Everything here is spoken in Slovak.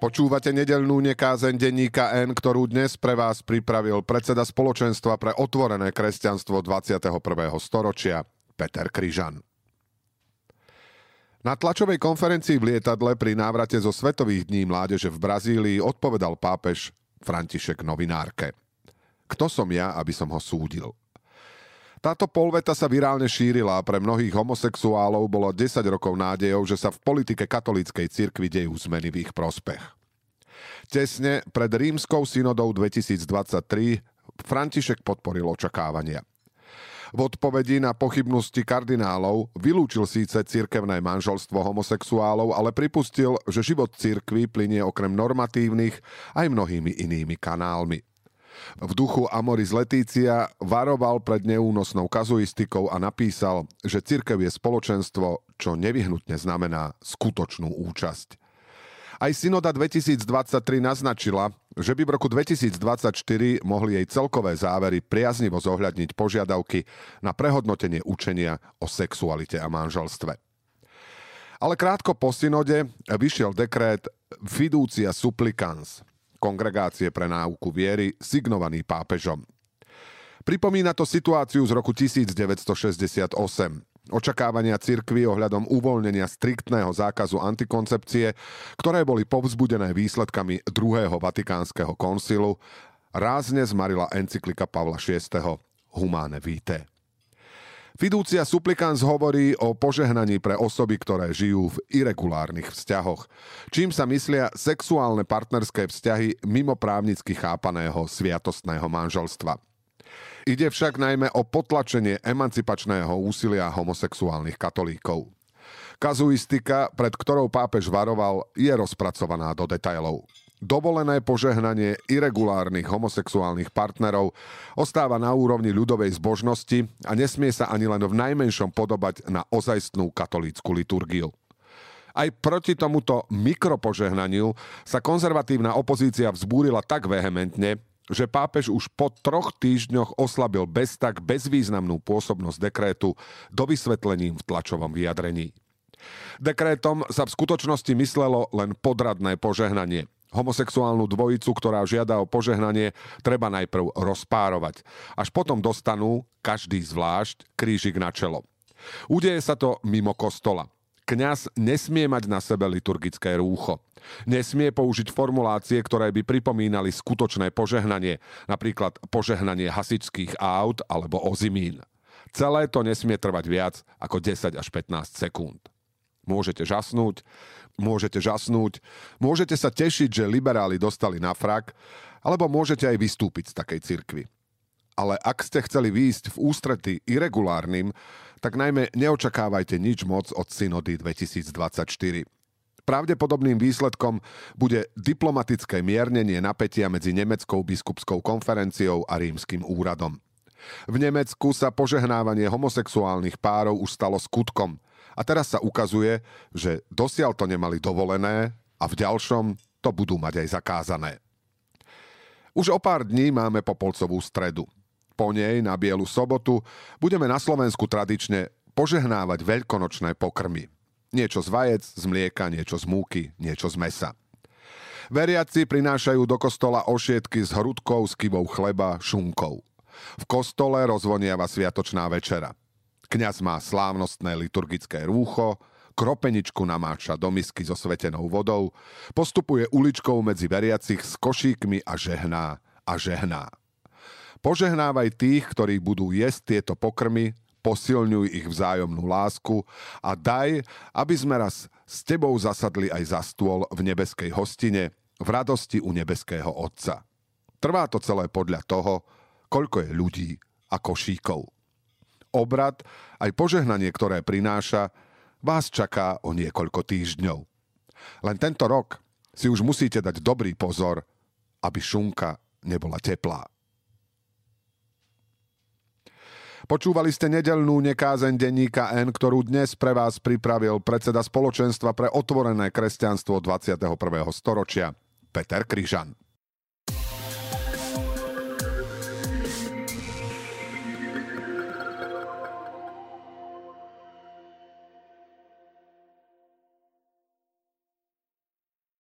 Počúvate nedelnú nekázeň denníka N, ktorú dnes pre vás pripravil predseda spoločenstva pre otvorené kresťanstvo 21. storočia Peter Kryžan. Na tlačovej konferencii v lietadle pri návrate zo Svetových dní mládeže v Brazílii odpovedal pápež František novinárke. Kto som ja, aby som ho súdil? Táto polveta sa virálne šírila a pre mnohých homosexuálov bolo 10 rokov nádejou, že sa v politike katolíckej cirkvi dejú zmeny v ich prospech. Tesne pred rímskou synodou 2023 František podporil očakávania. V odpovedi na pochybnosti kardinálov vylúčil síce cirkevné manželstvo homosexuálov, ale pripustil, že život cirkvy plinie okrem normatívnych aj mnohými inými kanálmi. V duchu Amoris Letícia varoval pred neúnosnou kazuistikou a napísal, že cirkev je spoločenstvo, čo nevyhnutne znamená skutočnú účasť. Aj synoda 2023 naznačila, že by v roku 2024 mohli jej celkové závery priaznivo zohľadniť požiadavky na prehodnotenie učenia o sexualite a manželstve. Ale krátko po synode vyšiel dekrét Fiducia Supplicans, kongregácie pre náuku viery, signovaný pápežom. Pripomína to situáciu z roku 1968. Očakávania cirkvy ohľadom uvoľnenia striktného zákazu antikoncepcie, ktoré boli povzbudené výsledkami druhého vatikánskeho koncilu, rázne zmarila encyklika Pavla VI. Humane Vitae. Fidúcia Supplicans hovorí o požehnaní pre osoby, ktoré žijú v irregulárnych vzťahoch, čím sa myslia sexuálne partnerské vzťahy mimo právnicky chápaného sviatostného manželstva. Ide však najmä o potlačenie emancipačného úsilia homosexuálnych katolíkov. Kazuistika, pred ktorou pápež varoval, je rozpracovaná do detajlov dovolené požehnanie irregulárnych homosexuálnych partnerov ostáva na úrovni ľudovej zbožnosti a nesmie sa ani len v najmenšom podobať na ozajstnú katolícku liturgiu. Aj proti tomuto mikropožehnaniu sa konzervatívna opozícia vzbúrila tak vehementne, že pápež už po troch týždňoch oslabil bez tak bezvýznamnú pôsobnosť dekrétu do vysvetlením v tlačovom vyjadrení. Dekrétom sa v skutočnosti myslelo len podradné požehnanie – homosexuálnu dvojicu, ktorá žiada o požehnanie, treba najprv rozpárovať. Až potom dostanú, každý zvlášť, krížik na čelo. Udeje sa to mimo kostola. Kňaz nesmie mať na sebe liturgické rúcho. Nesmie použiť formulácie, ktoré by pripomínali skutočné požehnanie, napríklad požehnanie hasičských aut alebo ozimín. Celé to nesmie trvať viac ako 10 až 15 sekúnd. Môžete žasnúť, môžete žasnúť, môžete sa tešiť, že liberáli dostali na frak, alebo môžete aj vystúpiť z takej cirkvy. Ale ak ste chceli výjsť v ústrety irregulárnym, tak najmä neočakávajte nič moc od synody 2024. Pravdepodobným výsledkom bude diplomatické miernenie napätia medzi Nemeckou biskupskou konferenciou a rímským úradom. V Nemecku sa požehnávanie homosexuálnych párov už stalo skutkom – a teraz sa ukazuje, že dosiaľ to nemali dovolené a v ďalšom to budú mať aj zakázané. Už o pár dní máme Popolcovú stredu. Po nej na Bielu sobotu budeme na Slovensku tradične požehnávať veľkonočné pokrmy. Niečo z vajec, z mlieka, niečo z múky, niečo z mesa. Veriaci prinášajú do kostola ošietky s hrudkou, s kybou chleba, šunkou. V kostole rozvoniava sviatočná večera. Kňaz má slávnostné liturgické rúcho, kropeničku namáča do misky so svetenou vodou, postupuje uličkou medzi veriacich s košíkmi a žehná a žehná. Požehnávaj tých, ktorí budú jesť tieto pokrmy, posilňuj ich vzájomnú lásku a daj, aby sme raz s tebou zasadli aj za stôl v nebeskej hostine, v radosti u nebeského Otca. Trvá to celé podľa toho, koľko je ľudí a košíkov obrad, aj požehnanie, ktoré prináša, vás čaká o niekoľko týždňov. Len tento rok si už musíte dať dobrý pozor, aby šunka nebola teplá. Počúvali ste nedelnú nekázeň denníka N, ktorú dnes pre vás pripravil predseda spoločenstva pre otvorené kresťanstvo 21. storočia Peter Kryžan.